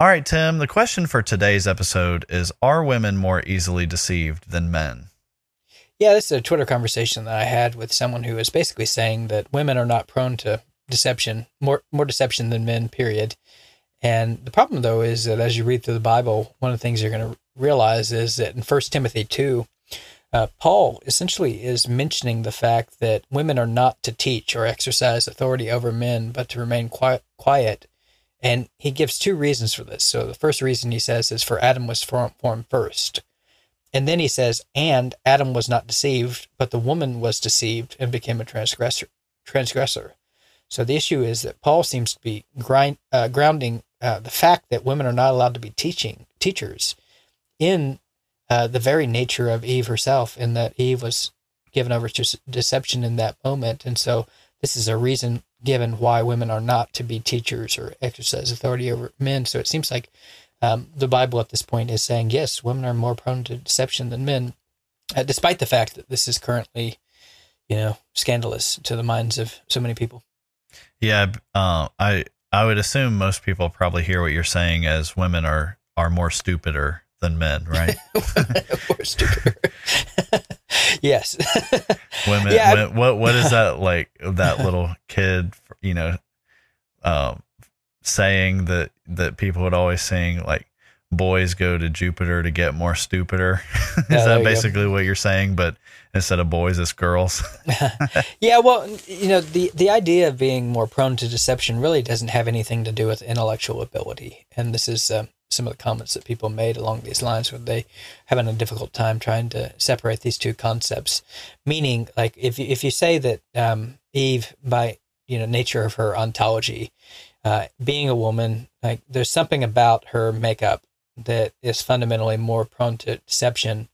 All right, Tim, the question for today's episode is Are women more easily deceived than men? Yeah, this is a Twitter conversation that I had with someone who was basically saying that women are not prone to deception, more more deception than men, period. And the problem though is that as you read through the Bible, one of the things you're going to realize is that in 1 Timothy 2, uh, Paul essentially is mentioning the fact that women are not to teach or exercise authority over men, but to remain quiet, quiet and he gives two reasons for this. So the first reason he says is for Adam was formed first. And then he says, and Adam was not deceived, but the woman was deceived and became a transgressor. transgressor. So the issue is that Paul seems to be grind, uh, grounding uh, the fact that women are not allowed to be teaching teachers in uh, the very nature of Eve herself, in that Eve was given over to deception in that moment. And so this is a reason given why women are not to be teachers or exercise authority over men. So it seems like um, the Bible at this point is saying, yes, women are more prone to deception than men, uh, despite the fact that this is currently, you know, scandalous to the minds of so many people. Yeah, uh, I I would assume most people probably hear what you're saying as women are are more stupider than men, right? more stupider. yes. women, yeah, women, what what is that like? That little kid, you know, um, saying that that people would always sing like boys go to Jupiter to get more stupider. is yeah, that basically go. what you're saying? But instead of boys, it's girls. yeah, well, you know, the the idea of being more prone to deception really doesn't have anything to do with intellectual ability, and this is. Um, some of the comments that people made along these lines where they having a difficult time trying to separate these two concepts. Meaning, like if you, if you say that um, Eve, by you know nature of her ontology, uh, being a woman, like there's something about her makeup that is fundamentally more prone to deception.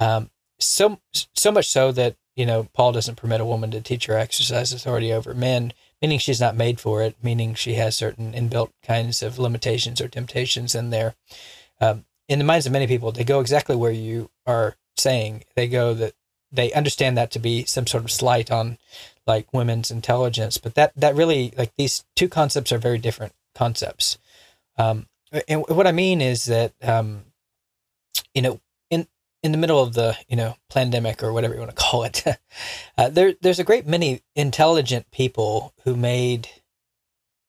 Um, so so much so that you know Paul doesn't permit a woman to teach or exercise authority over men meaning she's not made for it, meaning she has certain inbuilt kinds of limitations or temptations in there. Um, in the minds of many people, they go exactly where you are saying. They go that they understand that to be some sort of slight on like women's intelligence, but that that really like these two concepts are very different concepts. Um, and what I mean is that um, you know in the middle of the you know pandemic or whatever you want to call it, uh, there there's a great many intelligent people who made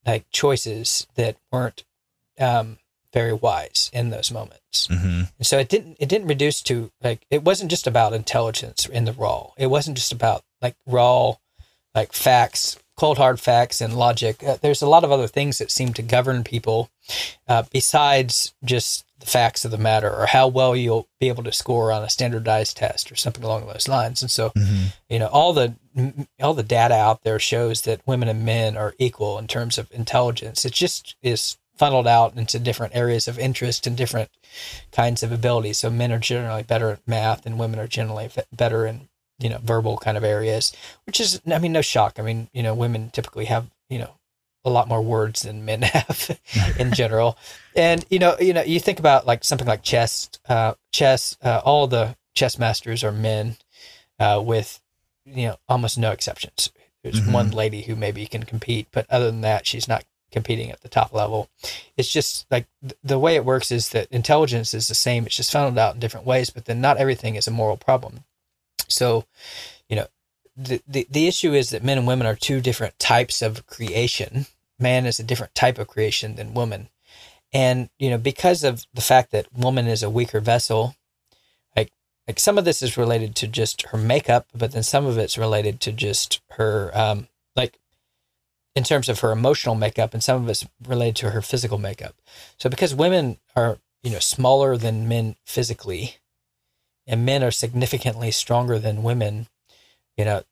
like choices that weren't um, very wise in those moments. Mm-hmm. And so it didn't it didn't reduce to like it wasn't just about intelligence in the raw. It wasn't just about like raw like facts, cold hard facts and logic. Uh, there's a lot of other things that seem to govern people uh, besides just the facts of the matter or how well you'll be able to score on a standardized test or something along those lines. And so, mm-hmm. you know, all the all the data out there shows that women and men are equal in terms of intelligence. It just is funneled out into different areas of interest and different kinds of abilities. So men are generally better at math and women are generally better in, you know, verbal kind of areas, which is I mean no shock. I mean, you know, women typically have, you know, a lot more words than men have in general. And you know, you know, you think about like something like chess, uh, chess. Uh, all the chess masters are men, uh, with you know almost no exceptions. There's mm-hmm. one lady who maybe can compete, but other than that, she's not competing at the top level. It's just like th- the way it works is that intelligence is the same. It's just funneled out in different ways, but then not everything is a moral problem. So, you know, the, the, the issue is that men and women are two different types of creation. Man is a different type of creation than woman. And, you know, because of the fact that woman is a weaker vessel, like like some of this is related to just her makeup, but then some of it's related to just her um like in terms of her emotional makeup and some of it's related to her physical makeup. So because women are, you know, smaller than men physically and men are significantly stronger than women, you know,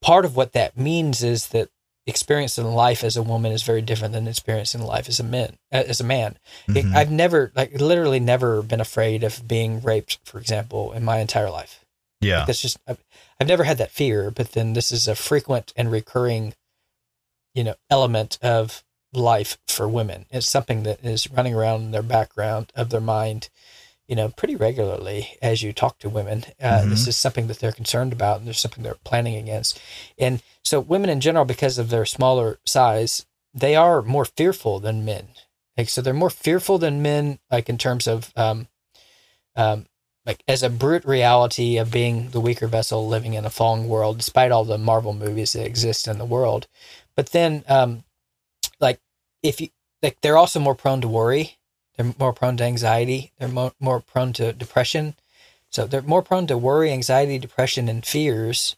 part of what that means is that experience in life as a woman is very different than experience in life as a man as a man. Mm-hmm. i've never like literally never been afraid of being raped for example in my entire life. Yeah. Like that's just I've, I've never had that fear but then this is a frequent and recurring you know element of life for women. It's something that is running around in their background of their mind you know, pretty regularly as you talk to women. Uh, mm-hmm. This is something that they're concerned about, and there's something they're planning against. And so, women in general, because of their smaller size, they are more fearful than men. Like, so they're more fearful than men, like in terms of, um, um, like as a brute reality of being the weaker vessel living in a fallen world, despite all the Marvel movies that exist in the world. But then, um, like, if you like, they're also more prone to worry they're more prone to anxiety. They're more, more prone to depression. So they're more prone to worry, anxiety, depression, and fears.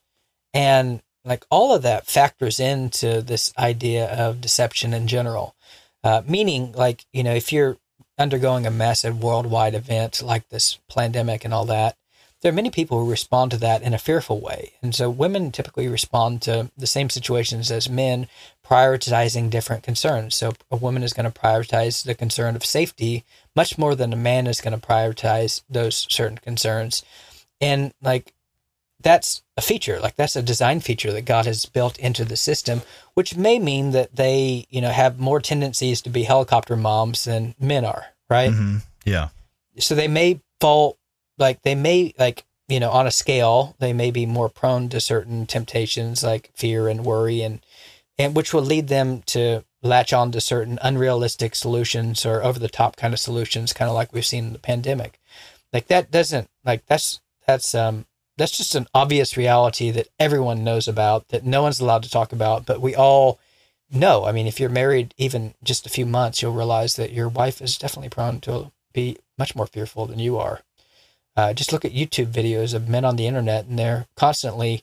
And like all of that factors into this idea of deception in general. Uh, meaning, like, you know, if you're undergoing a massive worldwide event like this pandemic and all that, there are many people who respond to that in a fearful way. And so women typically respond to the same situations as men, prioritizing different concerns. So a woman is going to prioritize the concern of safety much more than a man is going to prioritize those certain concerns. And like that's a feature, like that's a design feature that God has built into the system, which may mean that they, you know, have more tendencies to be helicopter moms than men are, right? Mm-hmm. Yeah. So they may fall like they may like you know on a scale they may be more prone to certain temptations like fear and worry and and which will lead them to latch on to certain unrealistic solutions or over the top kind of solutions kind of like we've seen in the pandemic. Like that doesn't like that's that's um that's just an obvious reality that everyone knows about that no one's allowed to talk about but we all know. I mean if you're married even just a few months you'll realize that your wife is definitely prone to be much more fearful than you are uh, just look at YouTube videos of men on the internet, and they're constantly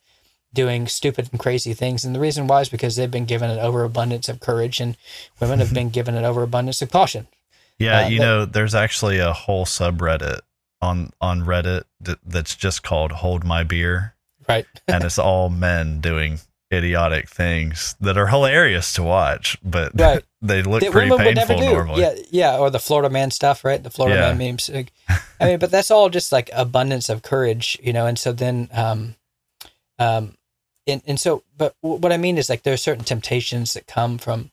doing stupid and crazy things. And the reason why is because they've been given an overabundance of courage, and women have been given an overabundance of caution. Yeah, uh, you know, there's actually a whole subreddit on on Reddit that's just called "Hold My Beer," right? and it's all men doing idiotic things that are hilarious to watch, but right. they look that pretty painful normally. Yeah, yeah, or the Florida man stuff, right? The Florida yeah. man memes. I mean, but that's all just like abundance of courage, you know. And so then, um, um, and and so, but what I mean is like there are certain temptations that come from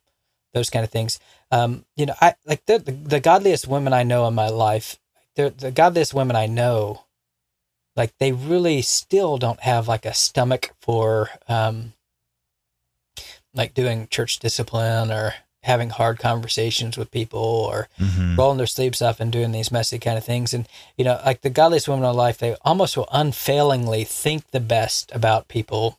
those kind of things. Um, you know, I like the the, the godliest women I know in my life. The the godliest women I know like they really still don't have like a stomach for um like doing church discipline or having hard conversations with people or mm-hmm. rolling their sleeves up and doing these messy kind of things. And, you know, like the godliest women in life, they almost will unfailingly think the best about people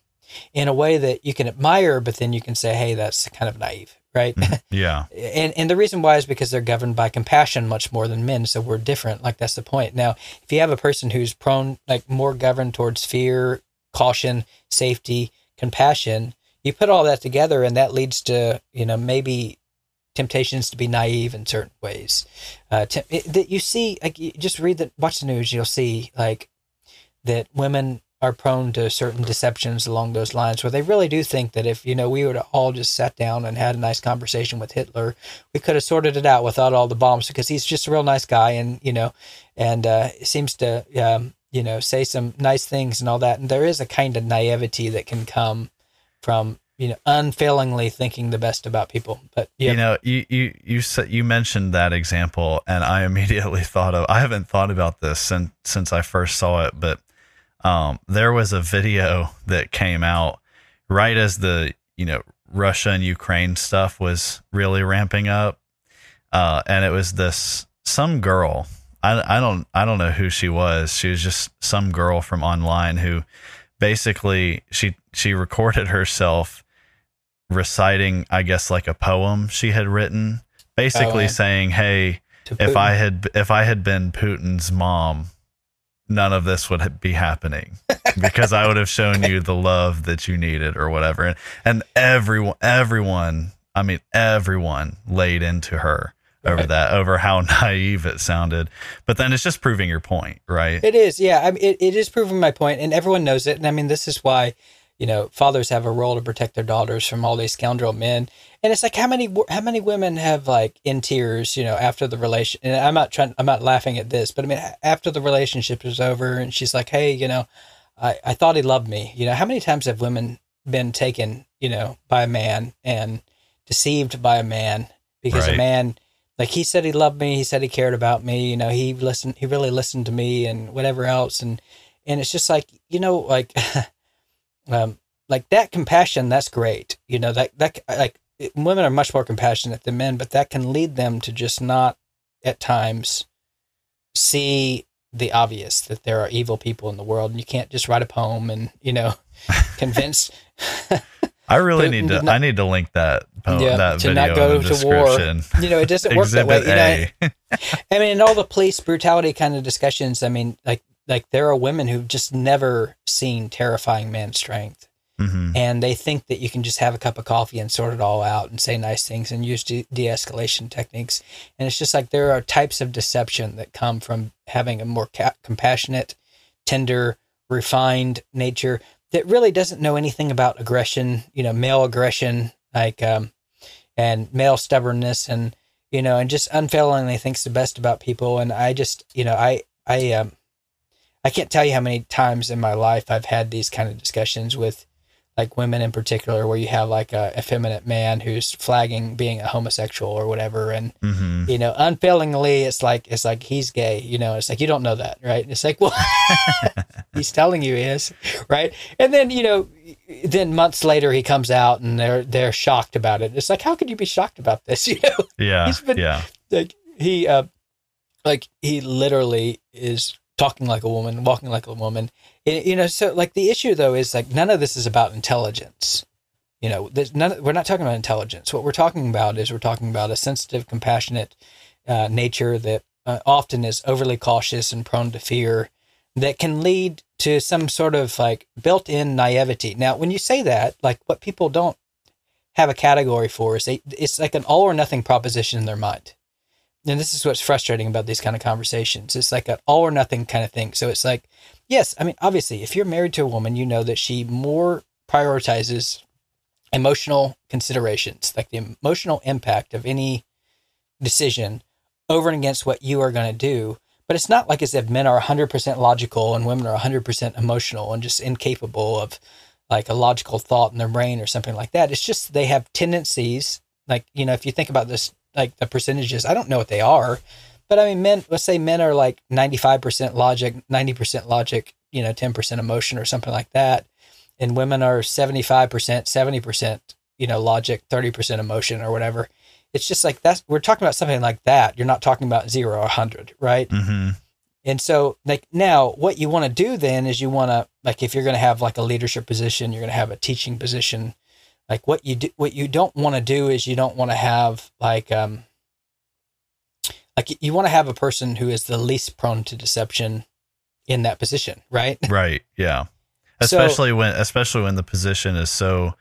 in a way that you can admire, but then you can say, hey, that's kind of naive, right? Mm-hmm. Yeah. and, and the reason why is because they're governed by compassion much more than men. So we're different. Like that's the point. Now, if you have a person who's prone, like more governed towards fear, caution, safety, compassion, you put all that together and that leads to you know maybe temptations to be naive in certain ways. Uh, that you see like you just read the watch the news you'll see like that women are prone to certain deceptions along those lines where they really do think that if you know we would all just sat down and had a nice conversation with Hitler we could have sorted it out without all the bombs because he's just a real nice guy and you know and uh, seems to um, you know say some nice things and all that. And there is a kind of naivety that can come from you know, unfailingly thinking the best about people. But yeah. you know, you you you said you mentioned that example, and I immediately thought of. I haven't thought about this since since I first saw it, but um, there was a video that came out right as the you know Russia and Ukraine stuff was really ramping up, uh, and it was this some girl. I, I don't I don't know who she was. She was just some girl from online who basically she she recorded herself reciting, I guess, like a poem she had written, basically oh, saying, "Hey, if I had if I had been Putin's mom, none of this would be happening because I would have shown you the love that you needed or whatever." And, and everyone, everyone, I mean, everyone laid into her over right. that, over how naive it sounded. But then it's just proving your point, right? It is, yeah. I mean, it, it is proving my point, and everyone knows it. And I mean, this is why you know, fathers have a role to protect their daughters from all these scoundrel men. And it's like how many how many women have like in tears, you know, after the relation. And I'm not trying, I'm not laughing at this, but I mean, after the relationship is over, and she's like, hey, you know, I I thought he loved me. You know, how many times have women been taken, you know, by a man and deceived by a man because right. a man like he said he loved me, he said he cared about me, you know, he listened, he really listened to me and whatever else, and and it's just like you know, like. um, like that compassion, that's great. You know, that, that, like, women are much more compassionate than men, but that can lead them to just not at times see the obvious that there are evil people in the world and you can't just write a poem and, you know, convince. I really need to, not, I need to link that, poem, yeah, that to not go to war. You know, it doesn't work that way. You know, I mean, in all the police brutality kind of discussions, I mean, like like there are women who've just never seen terrifying man strength. Mm-hmm. And they think that you can just have a cup of coffee and sort it all out and say nice things and use de escalation techniques. And it's just like there are types of deception that come from having a more ca- compassionate, tender, refined nature that really doesn't know anything about aggression, you know, male aggression, like, um, and male stubbornness and, you know, and just unfailingly thinks the best about people. And I just, you know, I, I, um, I can't tell you how many times in my life I've had these kind of discussions with like women in particular where you have like a effeminate man who's flagging being a homosexual or whatever and mm-hmm. you know unfailingly it's like it's like he's gay you know it's like you don't know that right? It's like well he's telling you he is right? And then you know then months later he comes out and they're they're shocked about it. It's like how could you be shocked about this? You know? Yeah he's been yeah. like he uh like he literally is talking like a woman, walking like a woman. You know, so like the issue though is like none of this is about intelligence. You know, none. We're not talking about intelligence. What we're talking about is we're talking about a sensitive, compassionate uh, nature that uh, often is overly cautious and prone to fear, that can lead to some sort of like built-in naivety. Now, when you say that, like what people don't have a category for is they, it's like an all or nothing proposition in their mind and this is what's frustrating about these kind of conversations. It's like an all or nothing kind of thing. So it's like, yes, I mean, obviously, if you're married to a woman, you know that she more prioritizes emotional considerations, like the emotional impact of any decision over and against what you are going to do. But it's not like as if men are 100% logical and women are 100% emotional and just incapable of like a logical thought in their brain or something like that. It's just they have tendencies. Like, you know, if you think about this like the percentages. I don't know what they are, but I mean, men. Let's say men are like ninety five percent logic, ninety percent logic, you know, ten percent emotion or something like that, and women are seventy five percent, seventy percent, you know, logic, thirty percent emotion or whatever. It's just like that's we're talking about something like that. You're not talking about zero or hundred, right? Mm-hmm. And so, like now, what you want to do then is you want to like if you're going to have like a leadership position, you're going to have a teaching position like what you do what you don't want to do is you don't want to have like um like you want to have a person who is the least prone to deception in that position right? Right yeah. Especially so, when especially when the position is so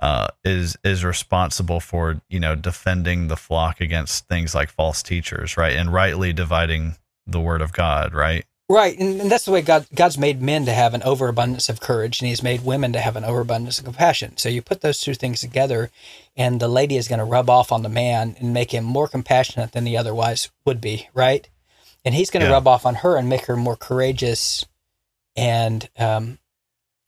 uh, is is responsible for you know defending the flock against things like false teachers, right, and rightly dividing the word of God, right? Right, and, and, that's the way God God's made men to have an overabundance of courage, and He's made women to have an overabundance of compassion. So you put those two things together, and the lady is going to rub off on the man and make him more compassionate than he otherwise would be, right? And he's going to yeah. rub off on her and make her more courageous, and um,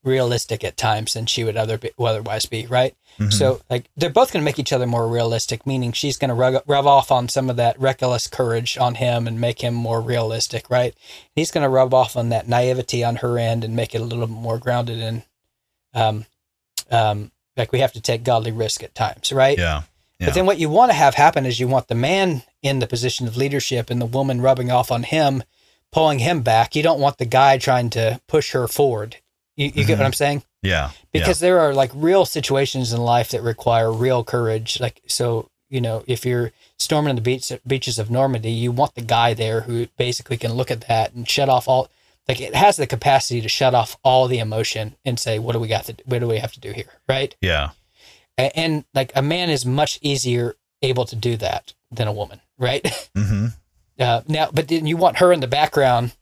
realistic at times than she would other be, otherwise be, right? Mm-hmm. So like they're both going to make each other more realistic, meaning she's going to rub, rub off on some of that reckless courage on him and make him more realistic, right? He's going to rub off on that naivety on her end and make it a little bit more grounded and um um like we have to take godly risk at times, right? Yeah. yeah. But then what you want to have happen is you want the man in the position of leadership and the woman rubbing off on him, pulling him back. You don't want the guy trying to push her forward. You, you mm-hmm. get what I'm saying? Yeah. Because yeah. there are like real situations in life that require real courage. Like, so, you know, if you're storming the beach, beaches of Normandy, you want the guy there who basically can look at that and shut off all, like it has the capacity to shut off all the emotion and say, what do we got to, do? what do we have to do here? Right. Yeah. And, and like a man is much easier able to do that than a woman. Right. Mm-hmm. Uh, now, but then you want her in the background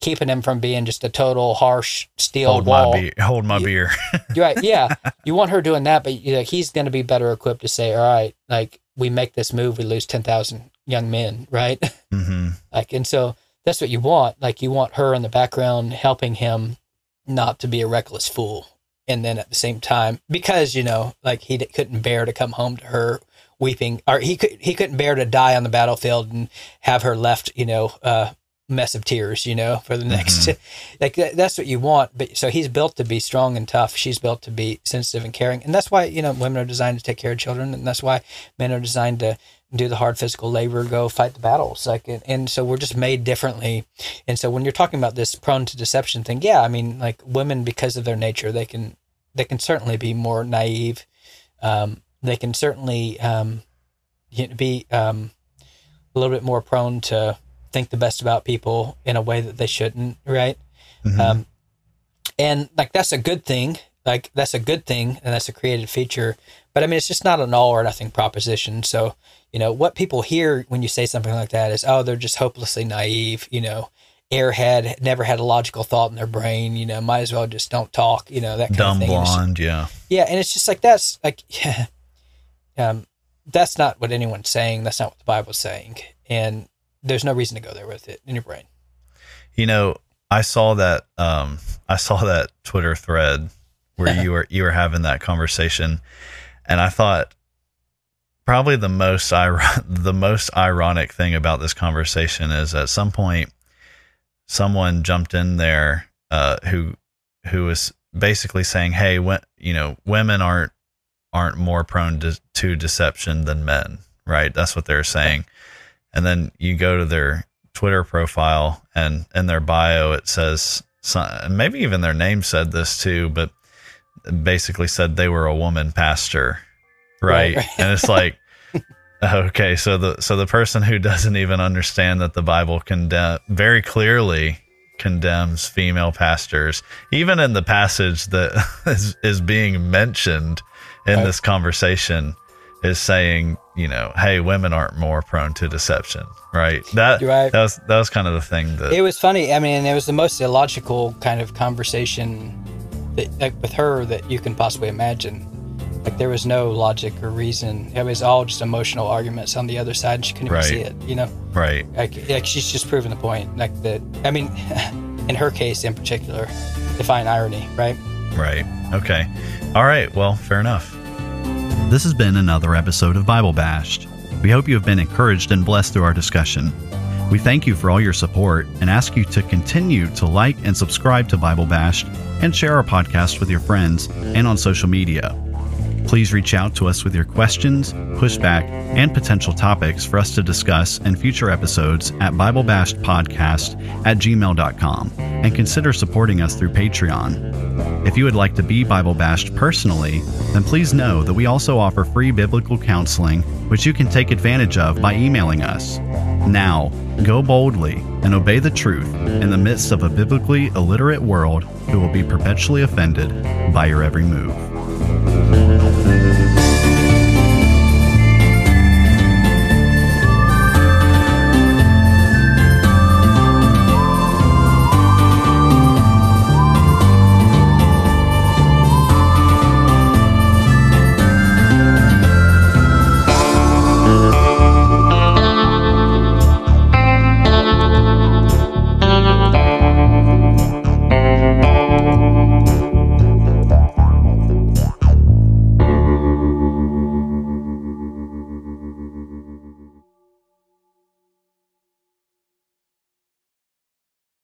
keeping him from being just a total harsh steel hold wall. My be- hold my you, beer. right. Yeah. You want her doing that, but you know, he's going to be better equipped to say, all right, like we make this move, we lose 10,000 young men. Right. Mm-hmm. like, and so that's what you want. Like you want her in the background helping him not to be a reckless fool. And then at the same time, because, you know, like he couldn't bear to come home to her weeping or he could, he couldn't bear to die on the battlefield and have her left, you know, uh, mess of tears, you know, for the next, mm-hmm. like that's what you want. But so he's built to be strong and tough. She's built to be sensitive and caring. And that's why, you know, women are designed to take care of children. And that's why men are designed to do the hard physical labor, go fight the battles. Like, and, and so we're just made differently. And so when you're talking about this prone to deception thing, yeah, I mean, like women, because of their nature, they can, they can certainly be more naive. Um, they can certainly, um, be, um, a little bit more prone to, think the best about people in a way that they shouldn't, right? Mm-hmm. Um, and like that's a good thing. Like that's a good thing, and that's a created feature. But I mean, it's just not an all or nothing proposition. So you know what people hear when you say something like that is, oh, they're just hopelessly naive. You know, airhead, never had a logical thought in their brain. You know, might as well just don't talk. You know that kind dumb of thing. blonde, yeah, yeah. And it's just like that's like, yeah, um, that's not what anyone's saying. That's not what the Bible's saying. And there's no reason to go there with it in your brain. You know, I saw that um, I saw that Twitter thread where you were you were having that conversation, and I thought probably the most the most ironic thing about this conversation is at some point someone jumped in there uh, who who was basically saying, "Hey, when, you know, women aren't aren't more prone to, to deception than men." Right? That's what they're saying and then you go to their Twitter profile and in their bio it says maybe even their name said this too, but basically said they were a woman pastor, right? right. and it's like okay, so the so the person who doesn't even understand that the Bible condemn very clearly condemns female pastors, even in the passage that is, is being mentioned in right. this conversation is saying, you know, hey, women aren't more prone to deception, right? That right. that was that was kind of the thing that it was funny. I mean, it was the most illogical kind of conversation that, like, with her that you can possibly imagine. Like there was no logic or reason. It was all just emotional arguments on the other side, and she couldn't right. even see it. You know, right? Like, like she's just proving the point. Like that. I mean, in her case in particular, define irony, right? Right. Okay. All right. Well, fair enough. This has been another episode of Bible Bashed. We hope you have been encouraged and blessed through our discussion. We thank you for all your support and ask you to continue to like and subscribe to Bible Bashed and share our podcast with your friends and on social media. Please reach out to us with your questions, pushback, and potential topics for us to discuss in future episodes at BibleBashedPodcast at gmail.com and consider supporting us through Patreon. If you would like to be Bible Bashed personally, then please know that we also offer free biblical counseling, which you can take advantage of by emailing us. Now, go boldly and obey the truth in the midst of a biblically illiterate world who will be perpetually offended by your every move.